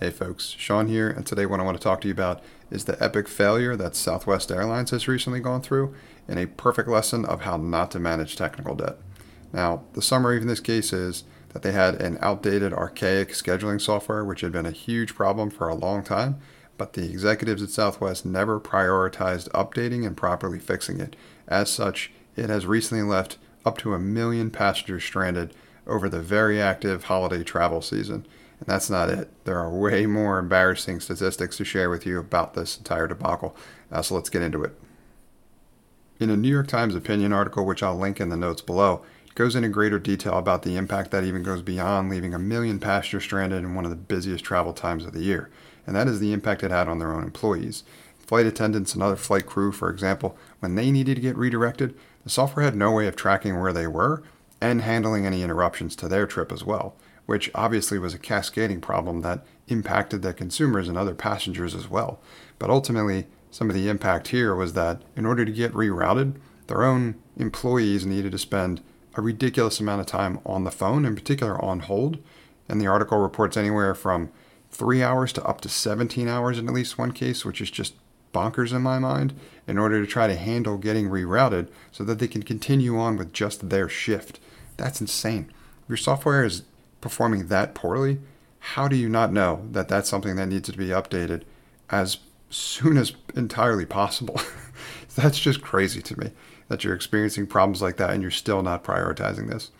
Hey folks, Sean here, and today what I want to talk to you about is the epic failure that Southwest Airlines has recently gone through and a perfect lesson of how not to manage technical debt. Now, the summary in this case is that they had an outdated, archaic scheduling software, which had been a huge problem for a long time, but the executives at Southwest never prioritized updating and properly fixing it. As such, it has recently left up to a million passengers stranded over the very active holiday travel season. And that's not it. There are way more embarrassing statistics to share with you about this entire debacle. Uh, so let's get into it. In a New York Times opinion article, which I'll link in the notes below, it goes into greater detail about the impact that even goes beyond leaving a million passengers stranded in one of the busiest travel times of the year. And that is the impact it had on their own employees. Flight attendants and other flight crew, for example, when they needed to get redirected, the software had no way of tracking where they were and handling any interruptions to their trip as well which obviously was a cascading problem that impacted the consumers and other passengers as well. But ultimately, some of the impact here was that in order to get rerouted, their own employees needed to spend a ridiculous amount of time on the phone, in particular on hold. And the article reports anywhere from three hours to up to 17 hours in at least one case, which is just bonkers in my mind, in order to try to handle getting rerouted so that they can continue on with just their shift. That's insane. If Your software is performing that poorly, how do you not know that that's something that needs to be updated as soon as entirely possible? that's just crazy to me that you're experiencing problems like that and you're still not prioritizing this.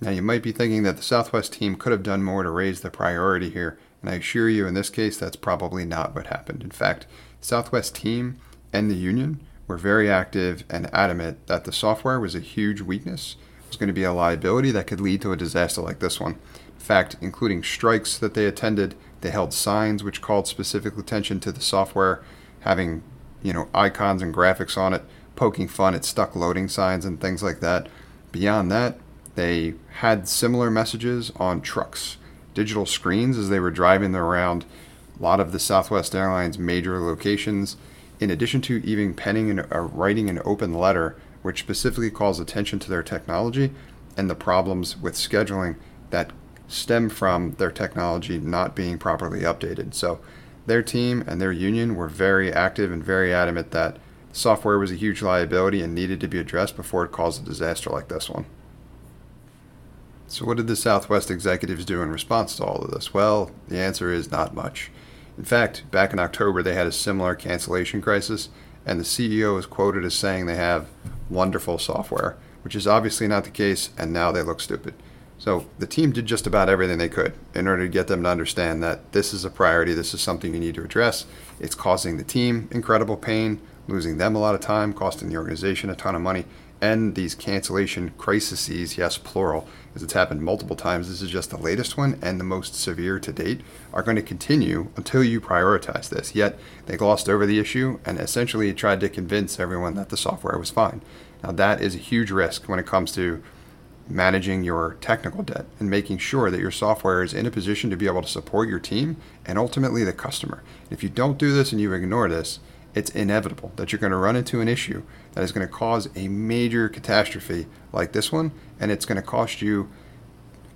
Now, you might be thinking that the Southwest team could have done more to raise the priority here, and I assure you in this case that's probably not what happened. In fact, Southwest team and the union were very active and adamant that the software was a huge weakness was going to be a liability that could lead to a disaster like this one. In fact, including strikes that they attended, they held signs which called specific attention to the software having, you know, icons and graphics on it, poking fun at stuck loading signs and things like that. Beyond that, they had similar messages on trucks, digital screens as they were driving around a lot of the Southwest Airlines major locations, in addition to even penning and uh, writing an open letter which specifically calls attention to their technology and the problems with scheduling that stem from their technology not being properly updated. So, their team and their union were very active and very adamant that software was a huge liability and needed to be addressed before it caused a disaster like this one. So, what did the Southwest executives do in response to all of this? Well, the answer is not much. In fact, back in October, they had a similar cancellation crisis, and the CEO is quoted as saying they have wonderful software, which is obviously not the case, and now they look stupid. So the team did just about everything they could in order to get them to understand that this is a priority, this is something you need to address. It's causing the team incredible pain, losing them a lot of time, costing the organization a ton of money, and these cancellation crises, yes, plural, as it's happened multiple times. This is just the latest one and the most severe to date, are going to continue until you prioritize this. Yet they glossed over the issue and essentially tried to convince everyone that the software was fine. Now, that is a huge risk when it comes to managing your technical debt and making sure that your software is in a position to be able to support your team and ultimately the customer. If you don't do this and you ignore this, it's inevitable that you're going to run into an issue that is going to cause a major catastrophe like this one, and it's going to cost you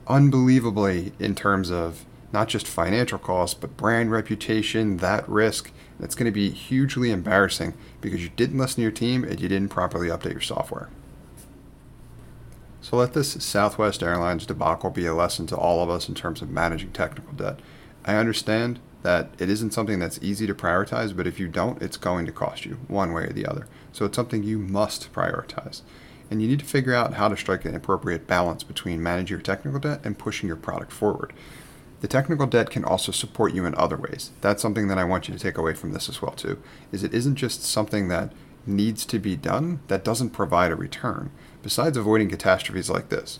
unbelievably in terms of not just financial costs, but brand reputation, that risk. It's going to be hugely embarrassing because you didn't listen to your team and you didn't properly update your software. So let this Southwest Airlines debacle be a lesson to all of us in terms of managing technical debt. I understand that it isn't something that's easy to prioritize, but if you don't, it's going to cost you one way or the other. So it's something you must prioritize. And you need to figure out how to strike an appropriate balance between managing your technical debt and pushing your product forward. The technical debt can also support you in other ways. That's something that I want you to take away from this as well too. Is it isn't just something that needs to be done that doesn't provide a return. Besides avoiding catastrophes like this,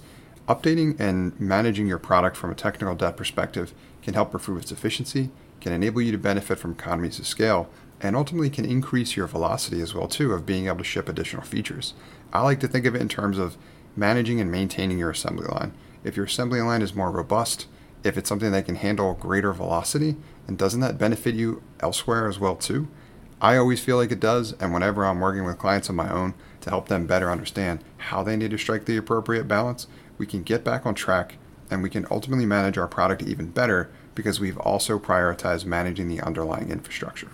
updating and managing your product from a technical debt perspective can help improve its efficiency, can enable you to benefit from economies of scale, and ultimately can increase your velocity as well too of being able to ship additional features. I like to think of it in terms of managing and maintaining your assembly line. If your assembly line is more robust, if it's something that can handle greater velocity, then doesn't that benefit you elsewhere as well too? I always feel like it does, and whenever I'm working with clients of my own to help them better understand how they need to strike the appropriate balance, we can get back on track and we can ultimately manage our product even better because we've also prioritized managing the underlying infrastructure.